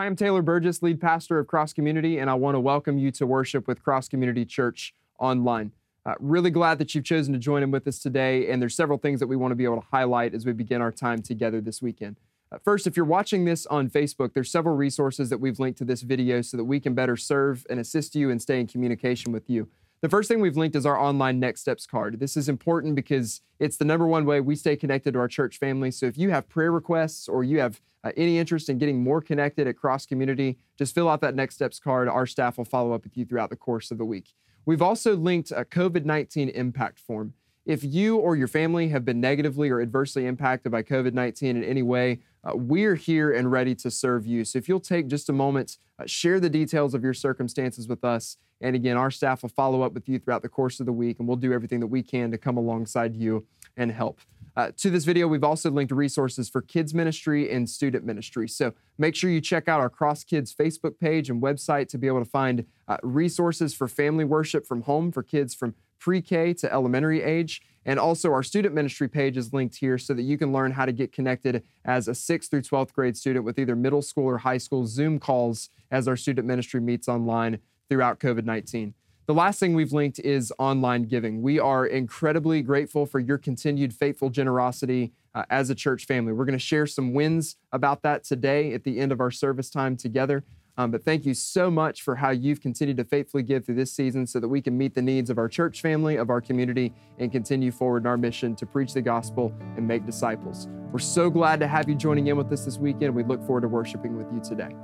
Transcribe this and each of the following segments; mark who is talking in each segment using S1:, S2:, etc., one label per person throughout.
S1: Hi, I'm Taylor Burgess, lead pastor of Cross Community, and I want to welcome you to worship with Cross Community Church online. Uh, really glad that you've chosen to join in with us today, and there's several things that we want to be able to highlight as we begin our time together this weekend. Uh, first, if you're watching this on Facebook, there's several resources that we've linked to this video so that we can better serve and assist you and stay in communication with you. The first thing we've linked is our online Next Steps card. This is important because it's the number one way we stay connected to our church family. So if you have prayer requests or you have uh, any interest in getting more connected at Cross Community, just fill out that Next Steps card. Our staff will follow up with you throughout the course of the week. We've also linked a COVID 19 impact form. If you or your family have been negatively or adversely impacted by COVID 19 in any way, uh, we're here and ready to serve you. So if you'll take just a moment, uh, share the details of your circumstances with us. And again, our staff will follow up with you throughout the course of the week, and we'll do everything that we can to come alongside you and help. Uh, to this video, we've also linked resources for kids ministry and student ministry. So make sure you check out our Cross Kids Facebook page and website to be able to find uh, resources for family worship from home for kids from pre K to elementary age. And also, our student ministry page is linked here so that you can learn how to get connected as a 6th through 12th grade student with either middle school or high school Zoom calls as our student ministry meets online throughout COVID 19. The last thing we've linked is online giving. We are incredibly grateful for your continued faithful generosity uh, as a church family. We're going to share some wins about that today at the end of our service time together. Um, but thank you so much for how you've continued to faithfully give through this season so that we can meet the needs of our church family, of our community, and continue forward in our mission to preach the gospel and make disciples. We're so glad to have you joining in with us this weekend. We look forward to worshiping with you today.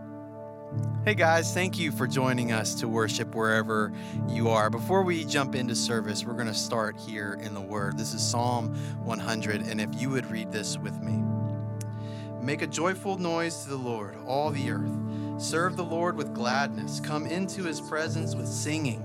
S2: Hey guys, thank you for joining us to worship wherever you are. Before we jump into service, we're going to start here in the Word. This is Psalm 100, and if you would read this with me Make a joyful noise to the Lord, all the earth. Serve the Lord with gladness. Come into his presence with singing.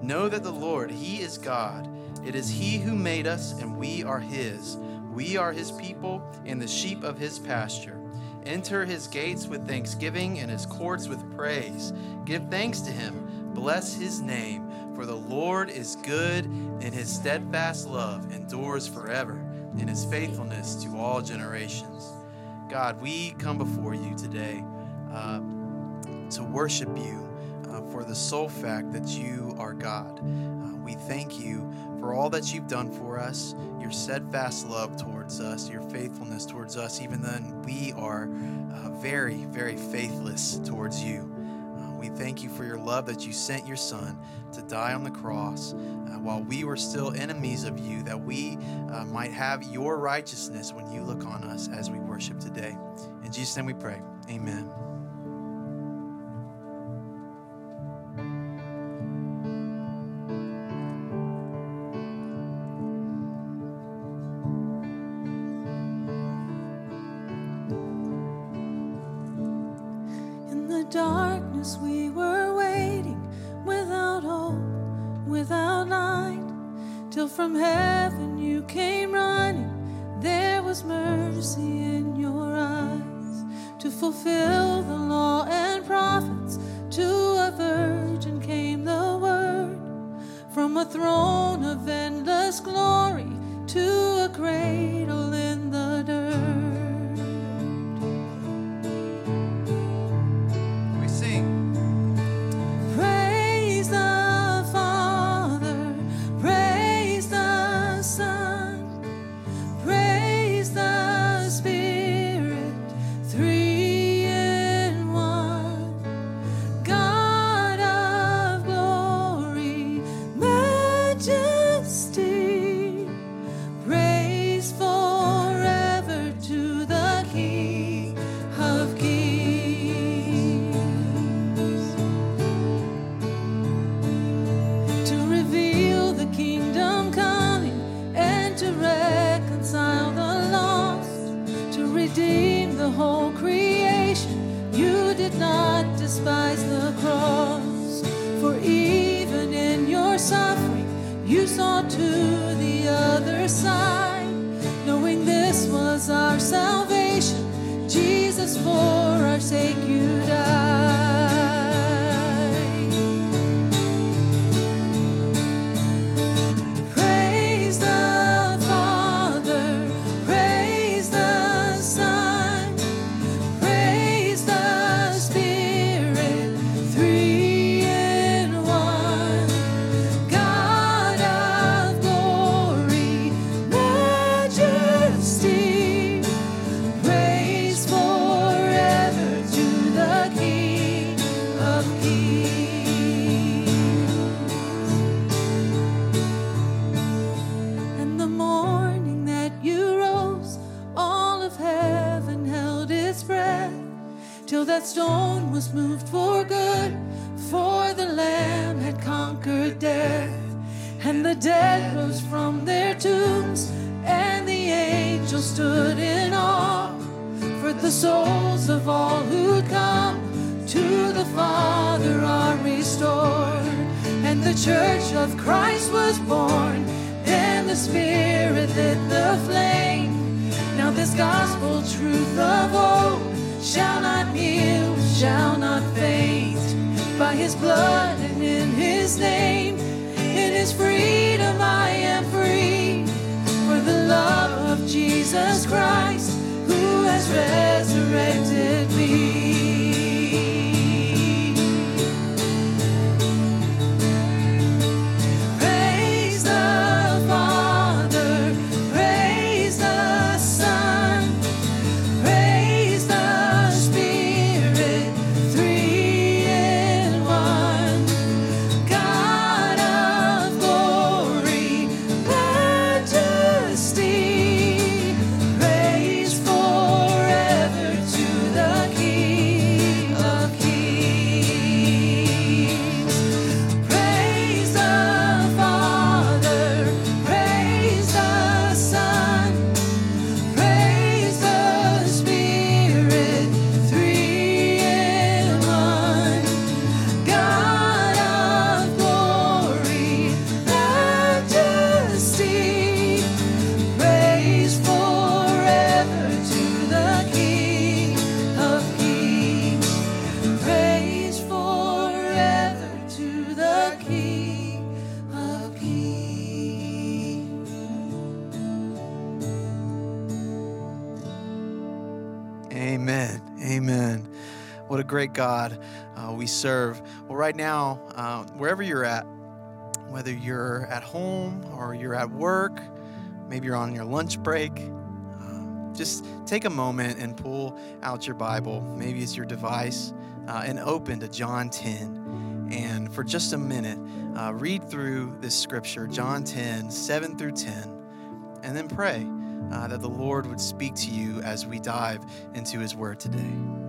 S2: Know that the Lord, he is God. It is he who made us, and we are his. We are his people and the sheep of his pasture. Enter his gates with thanksgiving and his courts with praise. Give thanks to him. Bless his name. For the Lord is good, and his steadfast love endures forever, and his faithfulness to all generations. God, we come before you today uh, to worship you uh, for the sole fact that you are God. Uh, we thank you for all that you've done for us, your steadfast love towards us, your faithfulness towards us, even then we are uh, very, very faithless towards you. Uh, we thank you for your love that you sent your Son to die on the cross uh, while we were still enemies of you, that we uh, might have your righteousness when you look on us as we worship today. In Jesus' name we pray. Amen.
S3: God
S2: uh, we serve. Well, right now, uh, wherever you're at, whether you're at home or you're at work, maybe you're on your lunch break, uh, just take a moment and pull out your Bible. Maybe it's your device uh, and open to John 10. And for just a minute, uh, read through this scripture, John 10, 7 through 10, and then pray uh, that the Lord would speak to you as we dive into His Word today.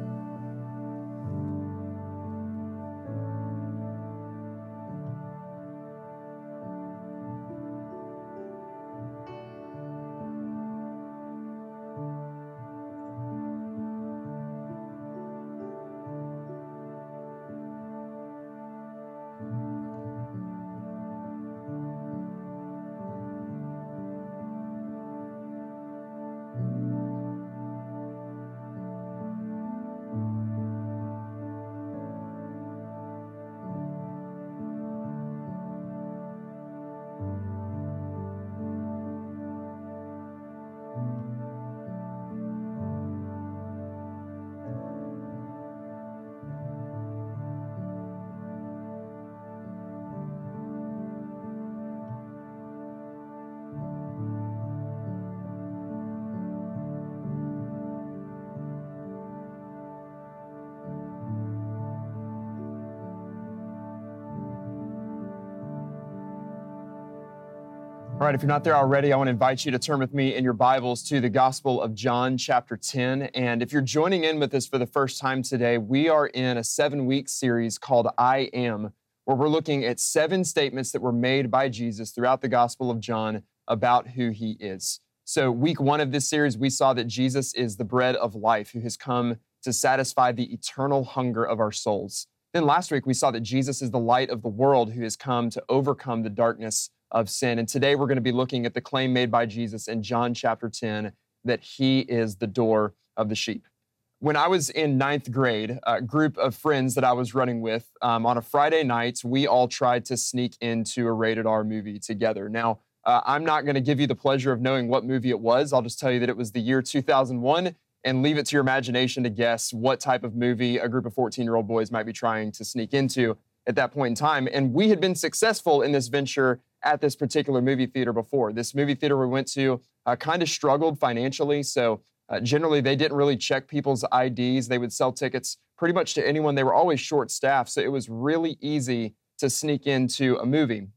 S1: All right, if you're not there already, I want to invite you to turn with me in your Bibles to the Gospel of John, chapter 10. And if you're joining in with us for the first time today, we are in a seven week series called I Am, where we're looking at seven statements that were made by Jesus throughout the Gospel of John about who he is. So, week one of this series, we saw that Jesus is the bread of life who has come to satisfy the eternal hunger of our souls. Then last week, we saw that Jesus is the light of the world who has come to overcome the darkness of sin. And today we're going to be looking at the claim made by Jesus in John chapter 10 that he is the door of the sheep. When I was in ninth grade, a group of friends that I was running with, um, on a Friday night, we all tried to sneak into a rated R movie together. Now, uh, I'm not going to give you the pleasure of knowing what movie it was. I'll just tell you that it was the year 2001 and leave it to your imagination to guess what type of movie a group of 14 year old boys might be trying to sneak into at that point in time. And we had been successful in this venture at this particular movie theater before. This movie theater we went to uh, kind of struggled financially. So uh, generally, they didn't really check people's IDs. They would sell tickets pretty much to anyone. They were always short staffed. So it was really easy to sneak into a movie.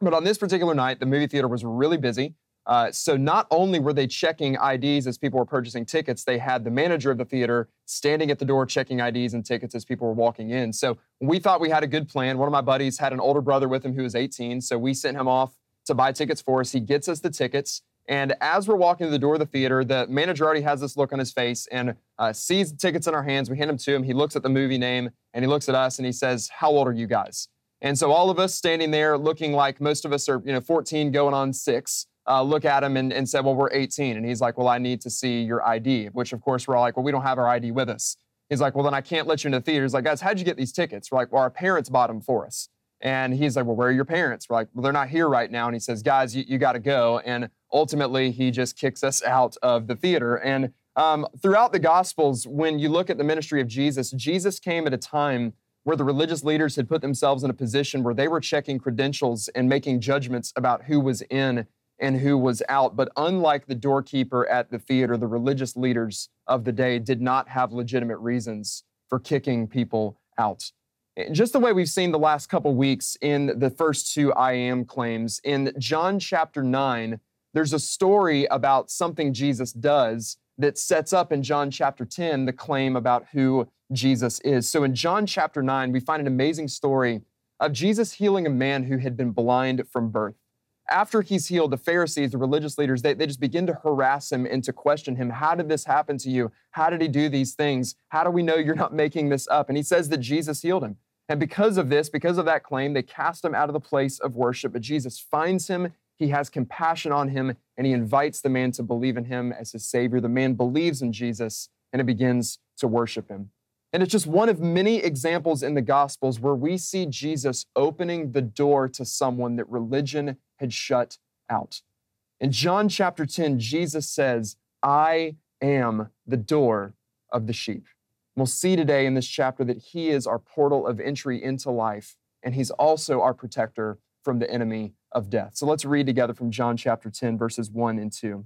S1: But on this particular night, the movie theater was really busy. Uh, so not only were they checking IDs as people were purchasing tickets, they had the manager of the theater standing at the door checking IDs and tickets as people were walking in. So we thought we had a good plan. One of my buddies had an older brother with him who was 18, so we sent him off to buy tickets for us. He gets us the tickets. And as we're walking to the door of the theater, the manager already has this look on his face and uh, sees the tickets in our hands. We hand them to him. He looks at the movie name and he looks at us and he says, How old are you guys? And so all of us standing there looking like most of us are, you know, 14 going on six, uh, look at him and, and said, Well, we're 18. And he's like, Well, I need to see your ID, which of course we're all like, Well, we don't have our ID with us. He's like, Well, then I can't let you into the theater. He's like, Guys, how'd you get these tickets? We're like, Well, our parents bought them for us. And he's like, Well, where are your parents? We're like, Well, they're not here right now. And he says, Guys, you, you got to go. And ultimately, he just kicks us out of the theater. And um, throughout the Gospels, when you look at the ministry of Jesus, Jesus came at a time where the religious leaders had put themselves in a position where they were checking credentials and making judgments about who was in and who was out. But unlike the doorkeeper at the theater, the religious leaders of the day did not have legitimate reasons for kicking people out just the way we've seen the last couple weeks in the first two I am claims. In John chapter 9, there's a story about something Jesus does that sets up in John chapter 10 the claim about who Jesus is. So in John chapter 9, we find an amazing story of Jesus healing a man who had been blind from birth. After he's healed, the Pharisees, the religious leaders, they, they just begin to harass him and to question him. How did this happen to you? How did he do these things? How do we know you're not making this up? And he says that Jesus healed him. And because of this, because of that claim, they cast him out of the place of worship. But Jesus finds him, he has compassion on him, and he invites the man to believe in him as his Savior. The man believes in Jesus and it begins to worship him. And it's just one of many examples in the Gospels where we see Jesus opening the door to someone that religion had shut out. In John chapter 10, Jesus says, I am the door of the sheep. We'll see today in this chapter that He is our portal of entry into life, and He's also our protector from the enemy of death. So let's read together from John chapter 10, verses 1 and 2.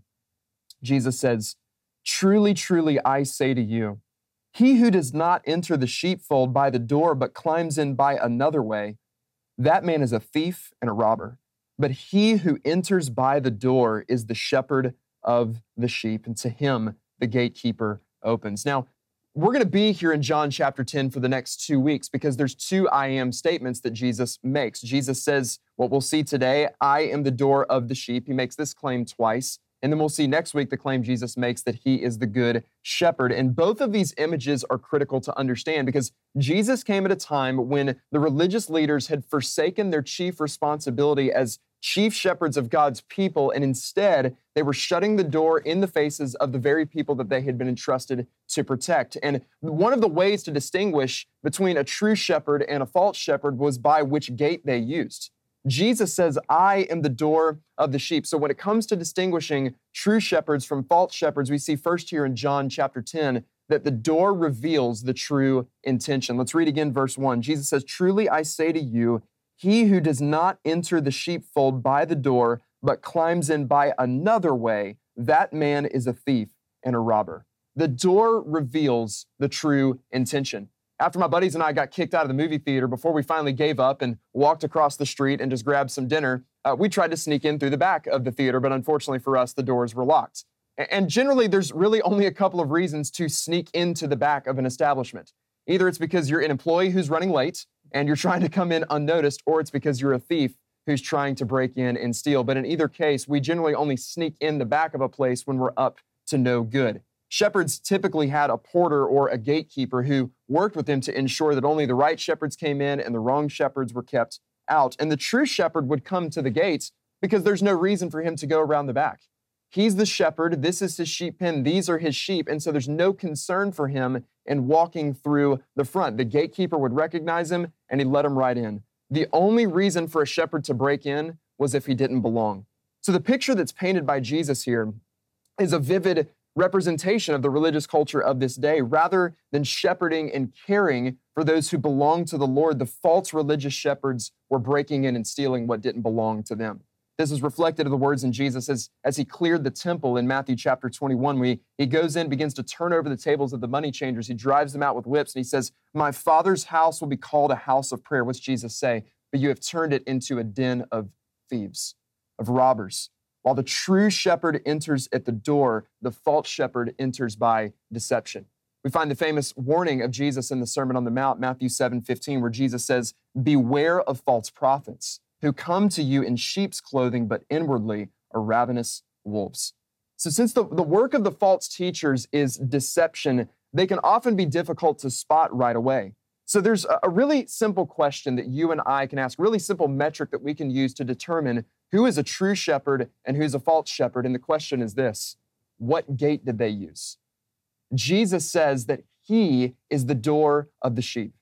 S1: Jesus says, Truly, truly, I say to you, he who does not enter the sheepfold by the door, but climbs in by another way, that man is a thief and a robber. But he who enters by the door is the shepherd of the sheep, and to him the gatekeeper opens. Now, we're going to be here in John chapter 10 for the next two weeks because there's two I am statements that Jesus makes. Jesus says, what we'll see today, I am the door of the sheep. He makes this claim twice. And then we'll see next week the claim Jesus makes that he is the good shepherd. And both of these images are critical to understand because Jesus came at a time when the religious leaders had forsaken their chief responsibility as chief shepherds of God's people, and instead they were shutting the door in the faces of the very people that they had been entrusted to protect. And one of the ways to distinguish between a true shepherd and a false shepherd was by which gate they used. Jesus says, I am the door of the sheep. So when it comes to distinguishing true shepherds from false shepherds, we see first here in John chapter 10 that the door reveals the true intention. Let's read again verse 1. Jesus says, Truly I say to you, he who does not enter the sheepfold by the door, but climbs in by another way, that man is a thief and a robber. The door reveals the true intention. After my buddies and I got kicked out of the movie theater, before we finally gave up and walked across the street and just grabbed some dinner, uh, we tried to sneak in through the back of the theater, but unfortunately for us, the doors were locked. And generally, there's really only a couple of reasons to sneak into the back of an establishment. Either it's because you're an employee who's running late, and you're trying to come in unnoticed, or it's because you're a thief who's trying to break in and steal. But in either case, we generally only sneak in the back of a place when we're up to no good. Shepherds typically had a porter or a gatekeeper who worked with them to ensure that only the right shepherds came in and the wrong shepherds were kept out. And the true shepherd would come to the gates because there's no reason for him to go around the back. He's the shepherd. This is his sheep pen. These are his sheep. And so there's no concern for him in walking through the front. The gatekeeper would recognize him and he'd let him right in. The only reason for a shepherd to break in was if he didn't belong. So the picture that's painted by Jesus here is a vivid representation of the religious culture of this day. Rather than shepherding and caring for those who belong to the Lord, the false religious shepherds were breaking in and stealing what didn't belong to them. This is reflected in the words in Jesus as, as he cleared the temple in Matthew chapter 21. We, he goes in, begins to turn over the tables of the money changers. He drives them out with whips, and he says, My father's house will be called a house of prayer. What's Jesus say? But you have turned it into a den of thieves, of robbers. While the true shepherd enters at the door, the false shepherd enters by deception. We find the famous warning of Jesus in the Sermon on the Mount, Matthew 7 15, where Jesus says, Beware of false prophets who come to you in sheep's clothing, but inwardly are ravenous wolves. So, since the, the work of the false teachers is deception, they can often be difficult to spot right away. So, there's a, a really simple question that you and I can ask, really simple metric that we can use to determine who is a true shepherd and who's a false shepherd. And the question is this What gate did they use? Jesus says that he is the door of the sheep.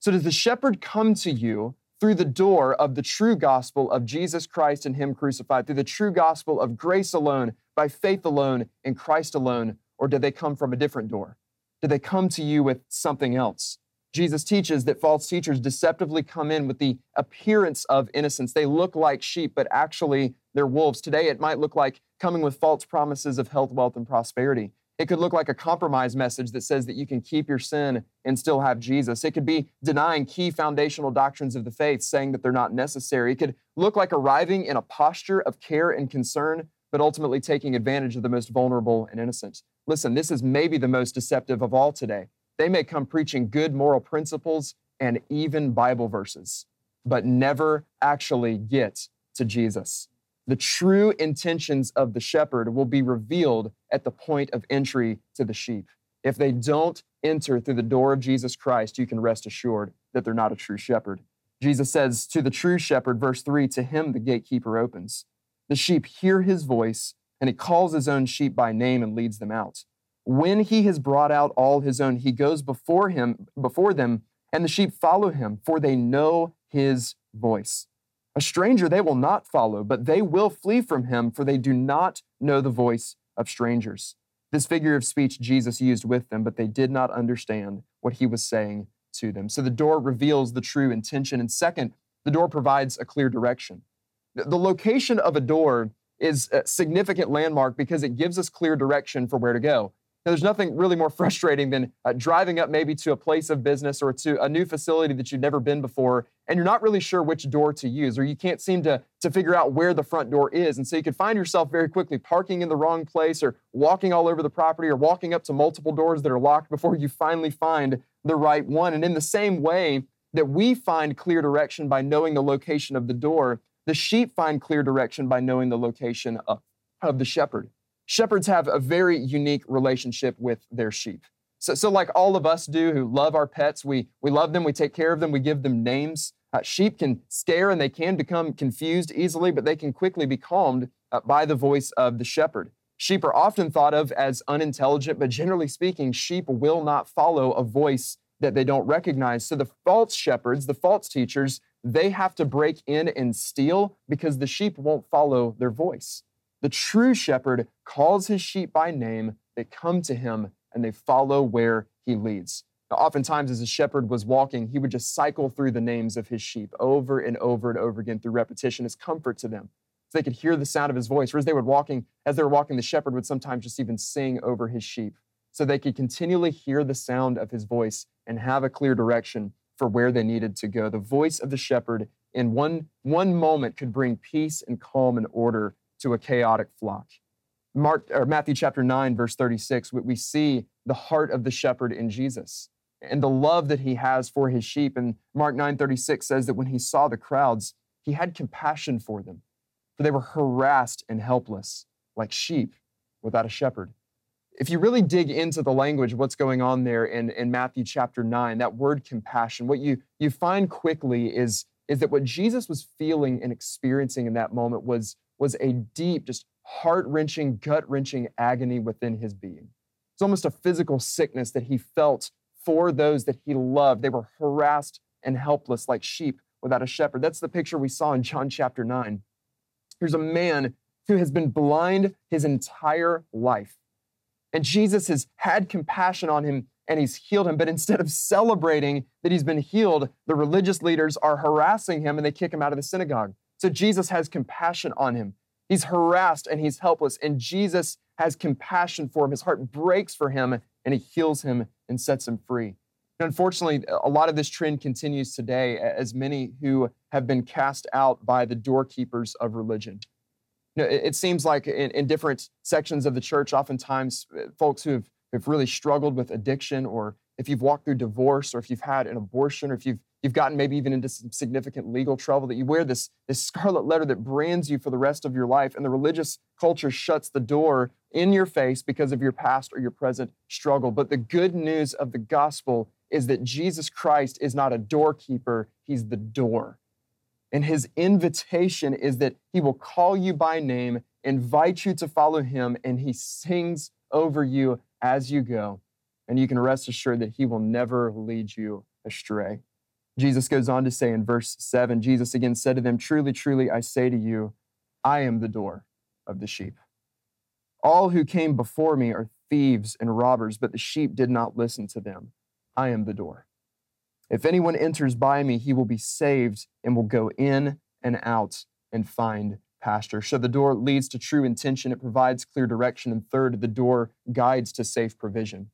S1: So, does the shepherd come to you through the door of the true gospel of Jesus Christ and Him crucified, through the true gospel of grace alone, by faith alone, in Christ alone, or do they come from a different door? Do they come to you with something else? Jesus teaches that false teachers deceptively come in with the appearance of innocence. They look like sheep, but actually they're wolves. Today, it might look like coming with false promises of health, wealth, and prosperity. It could look like a compromise message that says that you can keep your sin and still have Jesus. It could be denying key foundational doctrines of the faith, saying that they're not necessary. It could look like arriving in a posture of care and concern, but ultimately taking advantage of the most vulnerable and innocent. Listen, this is maybe the most deceptive of all today. They may come preaching good moral principles and even Bible verses, but never actually get to Jesus. The true intentions of the shepherd will be revealed at the point of entry to the sheep. If they don't enter through the door of Jesus Christ, you can rest assured that they're not a true shepherd. Jesus says to the true shepherd, verse 3 To him the gatekeeper opens. The sheep hear his voice, and he calls his own sheep by name and leads them out. When he has brought out all his own, he goes before him, before them, and the sheep follow him, for they know his voice. A stranger they will not follow, but they will flee from him, for they do not know the voice of strangers. This figure of speech Jesus used with them, but they did not understand what he was saying to them. So the door reveals the true intention. And second, the door provides a clear direction. The location of a door is a significant landmark because it gives us clear direction for where to go. Now, there's nothing really more frustrating than uh, driving up maybe to a place of business or to a new facility that you've never been before, and you're not really sure which door to use, or you can't seem to, to figure out where the front door is. And so you can find yourself very quickly parking in the wrong place, or walking all over the property, or walking up to multiple doors that are locked before you finally find the right one. And in the same way that we find clear direction by knowing the location of the door, the sheep find clear direction by knowing the location of, of the shepherd shepherds have a very unique relationship with their sheep. So, so like all of us do who love our pets, we, we love them, we take care of them, we give them names. Uh, sheep can scare and they can become confused easily, but they can quickly be calmed uh, by the voice of the shepherd. Sheep are often thought of as unintelligent, but generally speaking, sheep will not follow a voice that they don't recognize. So the false shepherds, the false teachers, they have to break in and steal because the sheep won't follow their voice. The true shepherd calls his sheep by name, they come to him, and they follow where he leads. Now, oftentimes, as a shepherd was walking, he would just cycle through the names of his sheep over and over and over again through repetition as comfort to them. So they could hear the sound of his voice. Or as they were walking, as they were walking, the shepherd would sometimes just even sing over his sheep. So they could continually hear the sound of his voice and have a clear direction for where they needed to go. The voice of the shepherd in one, one moment could bring peace and calm and order to a chaotic flock. Mark or Matthew chapter 9 verse 36 we see the heart of the shepherd in Jesus and the love that he has for his sheep and Mark 9:36 says that when he saw the crowds he had compassion for them for they were harassed and helpless like sheep without a shepherd. If you really dig into the language, what's going on there in, in Matthew chapter 9, that word compassion, what you, you find quickly is, is that what Jesus was feeling and experiencing in that moment was was a deep, just heart wrenching, gut wrenching agony within his being. It's almost a physical sickness that he felt for those that he loved. They were harassed and helpless like sheep without a shepherd. That's the picture we saw in John chapter 9. Here's a man who has been blind his entire life. And Jesus has had compassion on him and he's healed him. But instead of celebrating that he's been healed, the religious leaders are harassing him and they kick him out of the synagogue. So Jesus has compassion on him. He's harassed and he's helpless, and Jesus has compassion for him. His heart breaks for him, and he heals him and sets him free. And unfortunately, a lot of this trend continues today as many who have been cast out by the doorkeepers of religion. You know, it, seems like in, in different sections of the church, oftentimes uh, folks who have, have really struggled with addiction, or if you've walked through divorce, or if you've had an abortion, or if you've you've gotten maybe even into some significant legal trouble, that you wear this, this scarlet letter that brands you for the rest of your life, and the religious culture shuts the door in your face because of your past or your present struggle. But the good news of the gospel is that Jesus Christ is not a doorkeeper, he's the door. And his invitation is that he will call you by name, invite you to follow him, and he sings over you as you go. And you can rest assured that he will never lead you astray. Jesus goes on to say in verse 7 Jesus again said to them, Truly, truly, I say to you, I am the door of the sheep. All who came before me are thieves and robbers, but the sheep did not listen to them. I am the door. If anyone enters by me, he will be saved and will go in and out and find pasture. So the door leads to true intention, it provides clear direction. And third, the door guides to safe provision.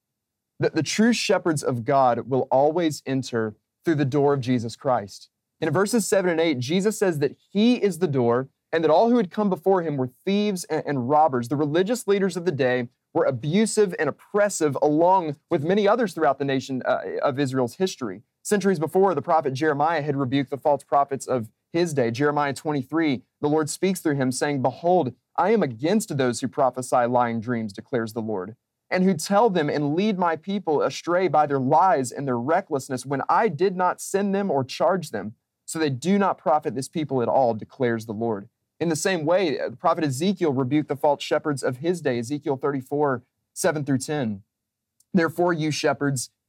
S1: The, the true shepherds of God will always enter through the door of Jesus Christ. In verses 7 and 8, Jesus says that he is the door and that all who had come before him were thieves and, and robbers. The religious leaders of the day were abusive and oppressive, along with many others throughout the nation uh, of Israel's history. Centuries before, the prophet Jeremiah had rebuked the false prophets of his day. Jeremiah 23, the Lord speaks through him, saying, Behold, I am against those who prophesy lying dreams, declares the Lord, and who tell them and lead my people astray by their lies and their recklessness when I did not send them or charge them. So they do not profit this people at all, declares the Lord. In the same way, uh, the prophet Ezekiel rebuked the false shepherds of his day, Ezekiel 34, 7 through 10. Therefore, you shepherds,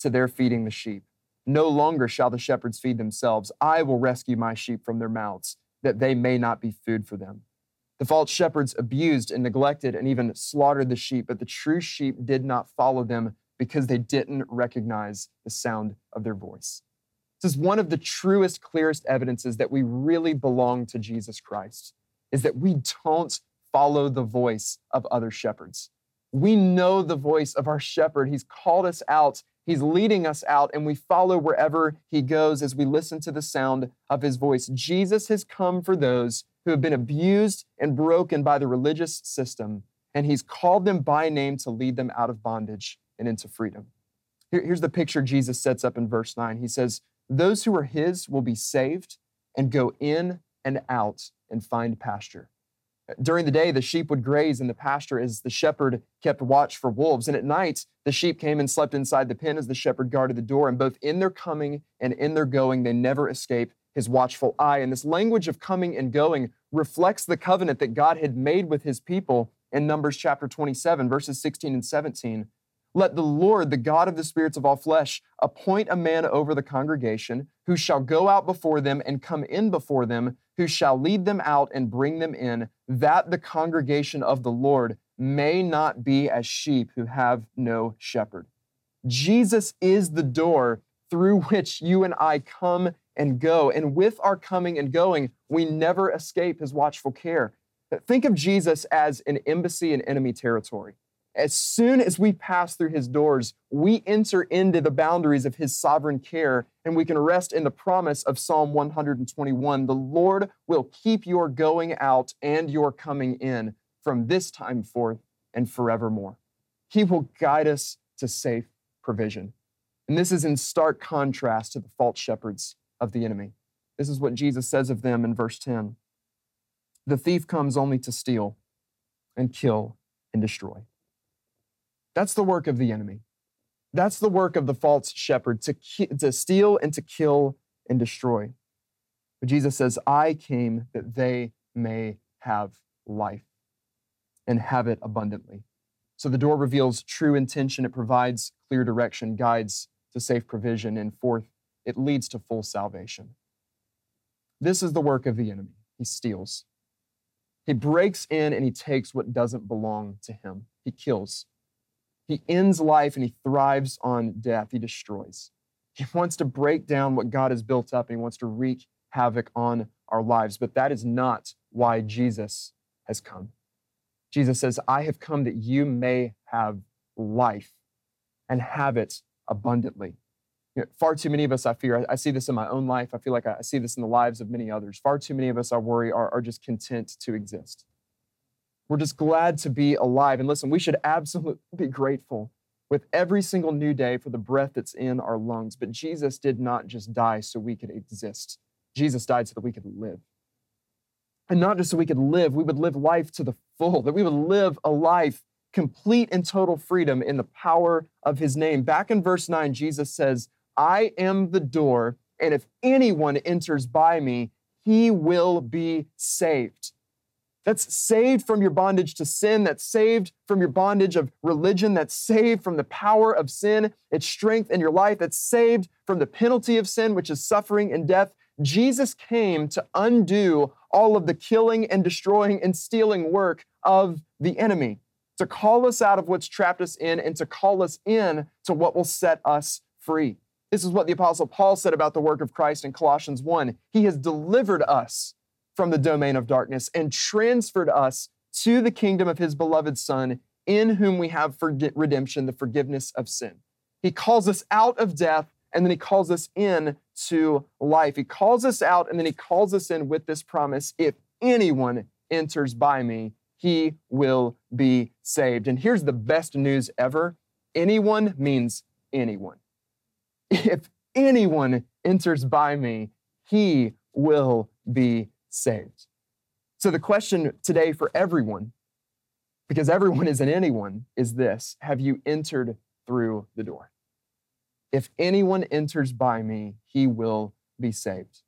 S1: to their feeding the sheep. No longer shall the shepherds feed themselves. I will rescue my sheep from their mouths, that they may not be food for them. The false shepherds abused and neglected and even slaughtered the sheep, but the true sheep did not follow them because they didn't recognize the sound of their voice. This is one of the truest, clearest evidences that we really belong to Jesus Christ, is that we don't follow the voice of other shepherds. We know the voice of our shepherd. He's called us out He's leading us out, and we follow wherever He goes as we listen to the sound of His voice. Jesus has come for those who have been abused and broken by the religious system, and He's called them by name to lead them out of bondage and into freedom. Here, here's the picture Jesus sets up in verse 9. He says, Those who are His will be saved and go in and out and find pasture. During the day, the sheep would graze in the pasture as the shepherd kept watch for wolves. And at night, the sheep came and slept inside the pen as the shepherd guarded the door. And both in their coming and in their going, they never escape his watchful eye. And this language of coming and going reflects the covenant that God had made with his people in Numbers chapter 27, verses 16 and 17. Let the Lord, the God of the spirits of all flesh, appoint a man over the congregation who shall go out before them and come in before them who shall lead them out and bring them in, that the congregation of the Lord may not be as sheep who have no shepherd. Jesus is the door through which you and I come and go. And with our coming and going, we never escape his watchful care. Think of Jesus as an embassy in enemy territory. As soon as we pass through his doors, we enter into the boundaries of his sovereign care, and we can rest in the promise of Psalm 121 The Lord will keep your going out and your coming in from this time forth and forevermore. He will guide us to safe provision. And this is in stark contrast to the false shepherds of the enemy. This is what Jesus says of them in verse 10 The thief comes only to steal and kill and destroy. That's the work of the enemy. That's the work of the false shepherd to, ki- to steal and to kill and destroy. But Jesus says, I came that they may have life and have it abundantly. So the door reveals true intention, it provides clear direction, guides to safe provision, and fourth, it leads to full salvation. This is the work of the enemy. He steals. He breaks in and he takes what doesn't belong to him. He kills. He ends life and he thrives on death. He destroys. He wants to break down what God has built up and he wants to wreak havoc on our lives. But that is not why Jesus has come. Jesus says, I have come that you may have life and have it abundantly. You know, far too many of us, I fear, I, I, see this in my own life. I feel like I, I, see this in the lives of many others. Far too many of us, I worry, are, are just content to exist. We're just glad to be alive. And listen, we should absolutely be grateful with every single new day for the breath that's in our lungs. But Jesus did not just die so we could exist, Jesus died so that we could live. And not just so we could live, we would live life to the full, that we would live a life complete and total freedom in the power of his name. Back in verse 9, Jesus says, I am the door, and if anyone enters by me, he will be saved. That's saved from your bondage to sin. That's saved from your bondage of religion. That's saved from the power of sin, its strength in your life. That's saved from the penalty of sin, which is suffering and death. Jesus came to undo all of the killing and destroying and stealing work of the enemy, to call us out of what's trapped us in and to call us in to what will set us free. This is what the Apostle Paul said about the work of Christ in Colossians 1. He has delivered us from the domain of darkness and transferred us to the kingdom of his beloved Son, in whom we have redemption, the forgiveness of sin. He calls us out of death and then he calls us in to life. He calls us out and then he calls us in with this promise if anyone enters by me, he will be saved. And here's the best news ever anyone means anyone. If anyone enters by me, he will be saved. So the question today for everyone, because everyone is an anyone, is this Have you entered through the door? If anyone enters by me, he will be saved.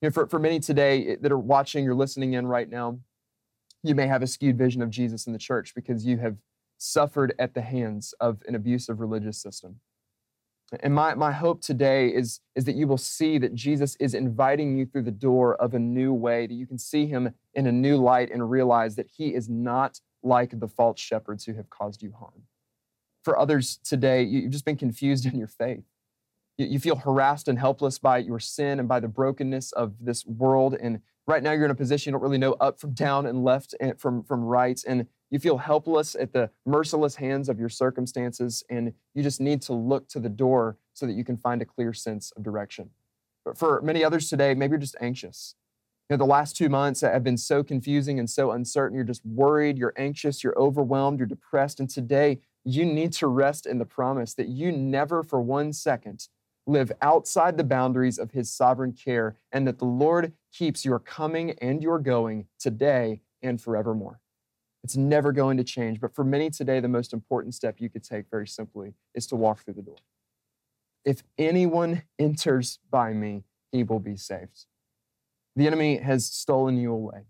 S1: You know, for, for many today that are watching, you're listening in right now, you may have a skewed vision of Jesus in the church because you have suffered at the hands of an abusive religious system. And my, my hope today is, is that you will see that Jesus is inviting you through the door of a new way, that you can see him in a new light and realize that he is not like the false shepherds who have caused you harm. For others today, you've just been confused in your faith. You feel harassed and helpless by your sin and by the brokenness of this world. And right now, you're in a position you don't really know up from down and left and from, from right. And you feel helpless at the merciless hands of your circumstances, and you just need to look to the door so that you can find a clear sense of direction. But for many others today, maybe you're just anxious. You know, the last two months have been so confusing and so uncertain. You're just worried, you're anxious, you're overwhelmed, you're depressed. And today, you need to rest in the promise that you never for one second live outside the boundaries of His sovereign care, and that the Lord keeps your coming and your going today and forevermore. It's never going to change. But for many today, the most important step you could take very simply is to walk through the door. If anyone enters by me, he will be saved. The enemy has stolen you away.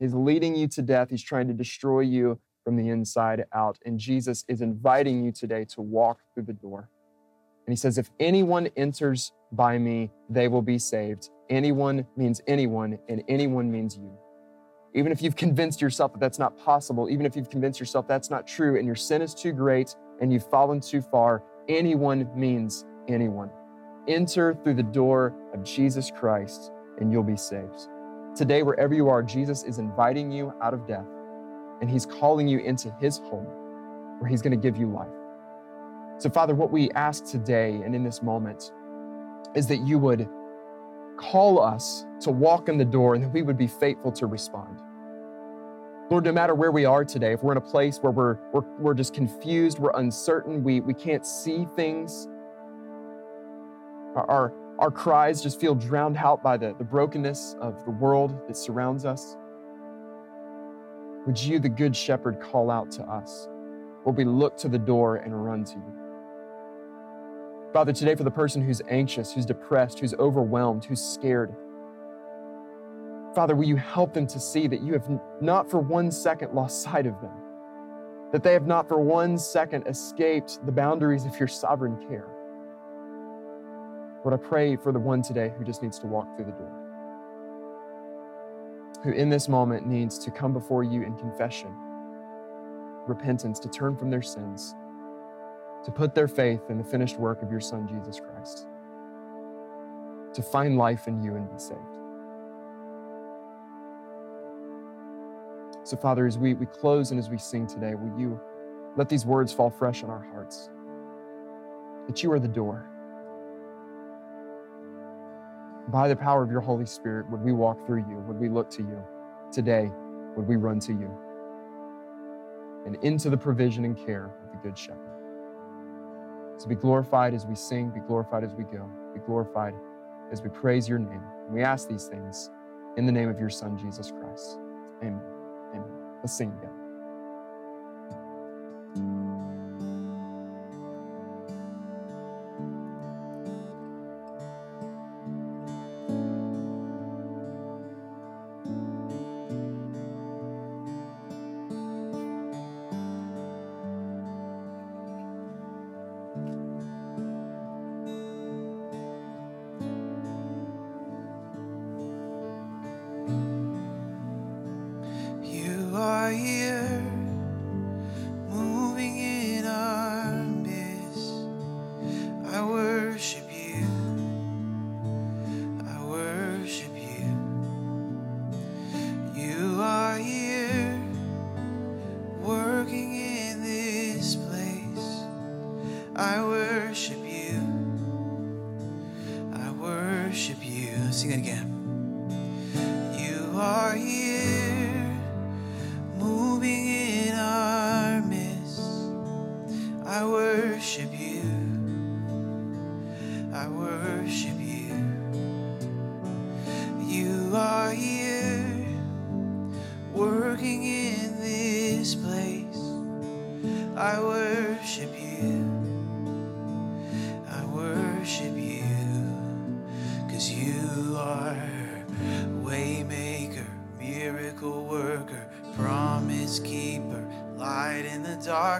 S1: He's leading you to death. He's trying to destroy you from the inside out. And Jesus is inviting you today to walk through the door. And he says, If anyone enters by me, they will be saved. Anyone means anyone, and anyone means you. Even if you've convinced yourself that that's not possible, even if you've convinced yourself that's not true and your sin is too great and you've fallen too far, anyone means anyone. Enter through the door of Jesus Christ and you'll be saved. Today, wherever you are, Jesus is inviting you out of death and he's calling you into his home where he's going to give you life. So, Father, what we ask today and in this moment is that you would call us to walk in the door and that we would be faithful to respond. Lord, no matter where we are today, if we're in a place where we're, we're, we're just confused, we're uncertain, we, we can't see things, our, our, our cries just feel drowned out by the, the brokenness of the world that surrounds us, would you, the Good Shepherd, call out to us? Will we look to the door and run to you? Father, today for the person who's anxious, who's depressed, who's overwhelmed, who's scared, Father, will you help them to see that you have not for one second lost sight of them, that they have not for one second escaped the boundaries of your sovereign care. Lord, I pray for the one today who just needs to walk through the door. who in this moment needs to come before you in confession, repentance, to turn from their sins, to put their faith in the finished work of your Son, Jesus Christ, to find life in you and be saved. So, Father, as we, we close and as we sing today, will you let these words fall fresh on our hearts? That you are the door. By the power of your Holy Spirit, would we walk through you? Would we look to you? Today, would we run to you? And into the provision and care of the Good Shepherd. So be glorified as we sing, be glorified as we go, be glorified as we praise your name. And we ask these things in the name of your Son, Jesus Christ. Amen. Amen. Let's sing together.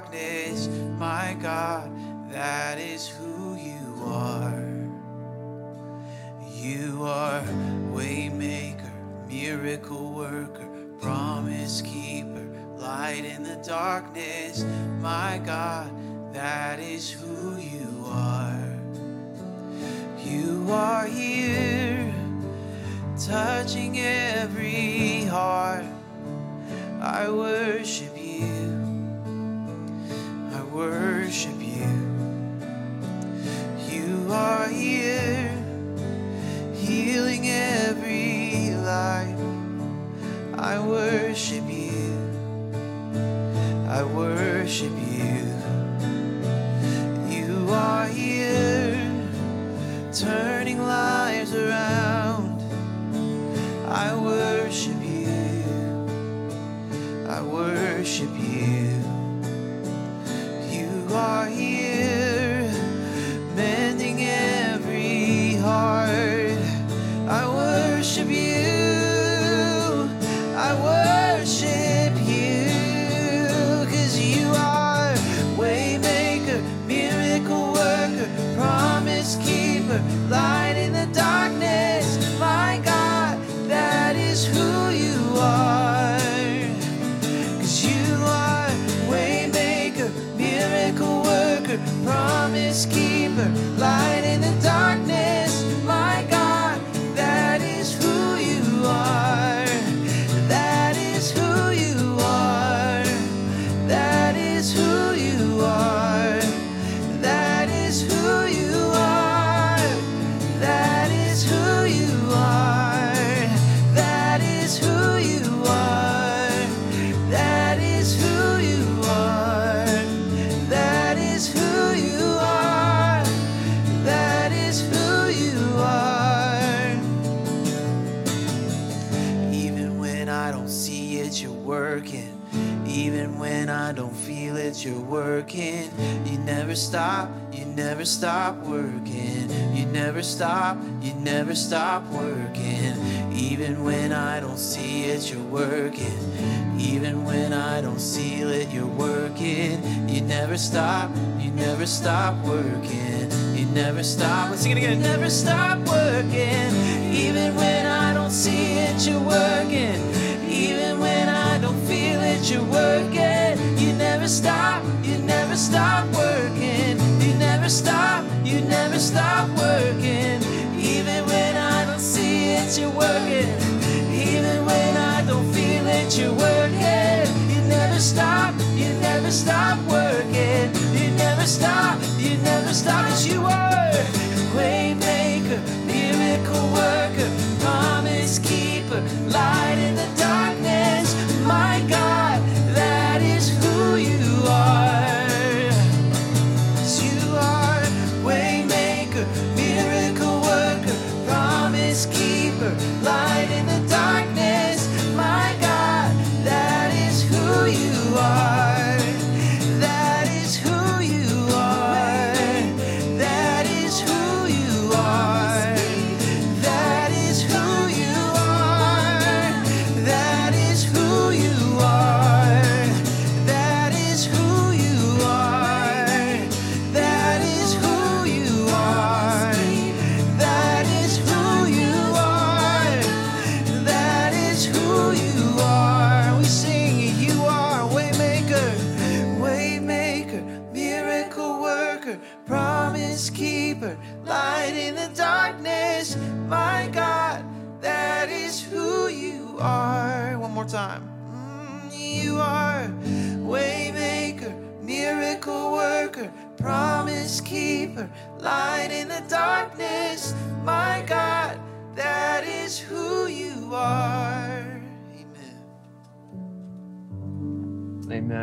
S2: Darkness. My God, that is who you are. You are waymaker, miracle worker, promise keeper, light in the darkness. My God, I worship you. You are here, feel it, you're working. You never stop, you never stop working. You never stop, you never stop working. Even when I don't see it, you're working. Even when I don't feel it, you're working. You never stop, you never stop working. You never stop. Let's sing it again. You Never stop working. Even when I don't see it, you're working.
S3: Even when I don't feel it, you're working. Never stop, you never stop working. You never stop, you never stop working. Even when I don't see it, you're working. Even when I don't feel it, you're working. You never stop, you never stop working. You never stop, you never stop, as you are. Waymaker, miracle worker, promise keeper, light in the darkness.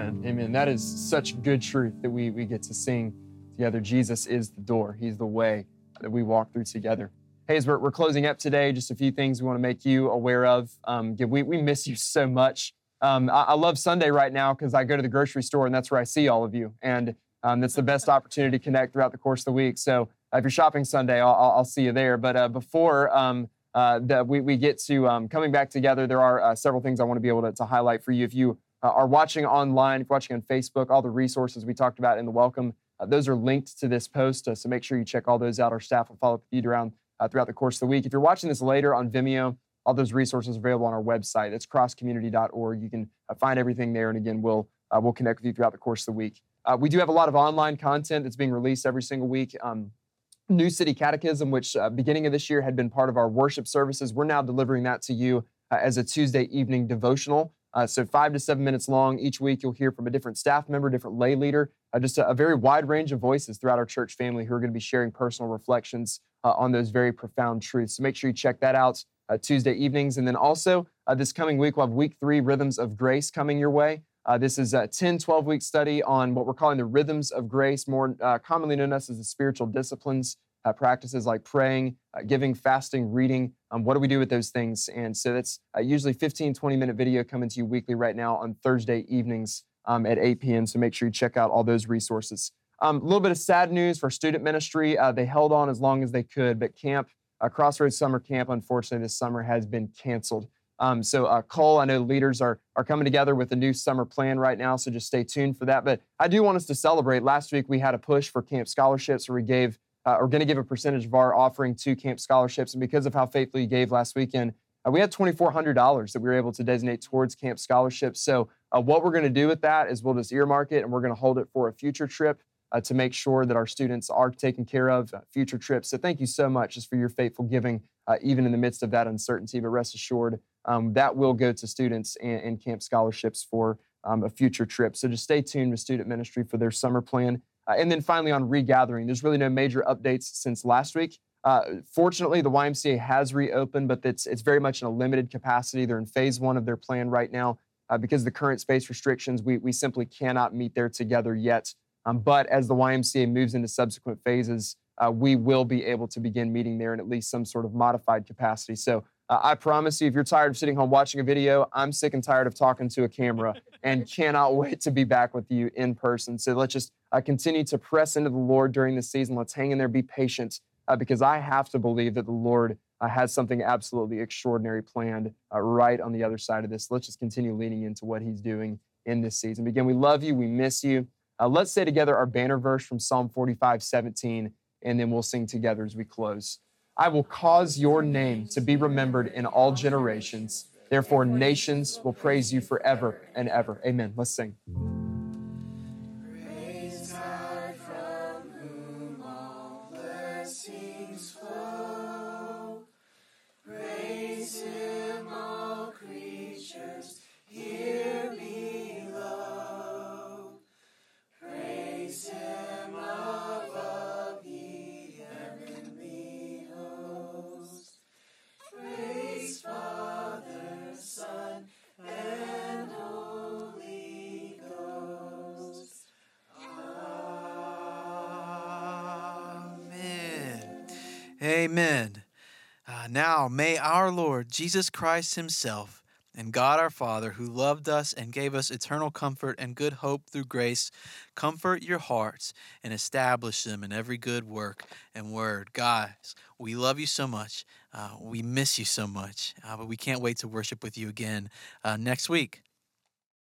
S3: Amen.
S1: Amen. That is such good truth that we, we get to sing together. Jesus is the door, He's the way that we walk through together. Hey, as we're, we're closing up today, just a few things we want to make you aware of. Um, we, we miss you so much. Um, I, I love Sunday right now because I go to the grocery store and that's where I see all of you. And um, that's the best opportunity to connect throughout the course of the week. So uh, if you're shopping Sunday, I'll, I'll, I'll see you there. But uh, before um, uh, that we, we get to um, coming back together, there are uh, several things I want to be able to, to highlight for you. If you uh, are watching online, if you're watching on Facebook, all the resources we talked about in the welcome, uh, those are linked to this post. Uh, so make sure you check all those out. Our staff will follow up with you around uh, throughout the course of the week. If you're watching this later on Vimeo, all those resources are available on our website. It's crosscommunity.org. You can uh, find everything there. And again, we'll uh, we'll connect with you throughout the course of the week. We do have a lot of online content that's being released every single week. Um, New City Catechism, which beginning of this year had been part of our worship services, we're now delivering that to you as a Tuesday evening devotional. Uh, so five to seven minutes long each week. You'll hear from a different staff member, different lay leader, uh, just a, a very wide range of voices throughout our church family who are going to be sharing personal reflections uh, on those very profound truths. So make sure you check that out uh, Tuesday evenings. And then also uh, this coming week, we'll have week three, Rhythms of Grace, coming your way. Uh, this is a 10, 12 week study on what we're calling the rhythms of grace, more commonly known as the spiritual disciplines, uh, practices like praying, uh, giving, fasting, reading. Um, what do we do with those things? And so that's uh, usually 15, 20 minute video coming to you weekly right now on Thursday evenings um, at 8 p.m. So make sure you check out all those resources. Um, a little bit of sad news for student ministry. Uh, they held on as long as they could, but camp, uh, Crossroads Summer Camp, unfortunately, this summer has been canceled. Um, so, uh, Cole, I know leaders are, are coming together with a new summer plan right now, so just stay tuned for that. But I do want us to celebrate. Last week, we had a push for camp scholarships where we gave, uh, we're going to give a percentage of our offering to camp scholarships. And because of how faithfully you gave last weekend, uh, we had $2,400 that we were able to designate towards camp scholarships. So, uh, what we're going to do with that is we'll just earmark it and we're going to hold it for a future trip. Uh, to make sure that our students are taken care of, uh, future trips. So thank you so much just for your faithful giving, uh, even in the midst of that uncertainty. But rest assured, um, that will go to students and, and camp scholarships for um, a future trip. So just stay tuned with student ministry for their summer plan. Uh, and then finally on regathering, there's really no major updates since last week. Uh, fortunately, the YMCA has reopened, but it's, it's very much in a limited capacity. They're in phase one of their plan right now. Uh, because the current space restrictions, we, we simply cannot meet there together yet. Um, but as the YMCA moves into subsequent phases, uh, we will be able to begin meeting there in at least some sort of modified capacity. So uh, I promise you, if you're tired of sitting home watching a video, I'm sick and tired of talking to a camera and cannot wait to be back with you in person. So let's just uh, continue to press into the Lord during this season. Let's hang in there, be patient, uh, because I have to believe that the Lord uh, has something absolutely extraordinary planned uh, right on the other side of this. Let's just continue leaning into what He's doing in this season. Again, we love you, we miss you. Uh, let's say together our banner verse from Psalm 45, 17, and then we'll sing together as we close. I will cause your name to be remembered in all generations.
S3: Therefore, nations will praise you forever and ever. Amen. Let's sing.
S2: Our Lord Jesus Christ Himself and God our Father, who loved us and gave us eternal comfort and good hope through grace, comfort your hearts and establish them in every good work and word. Guys, we love you so much. Uh, we miss you so much, uh, but we can't wait to worship with you again uh, next week.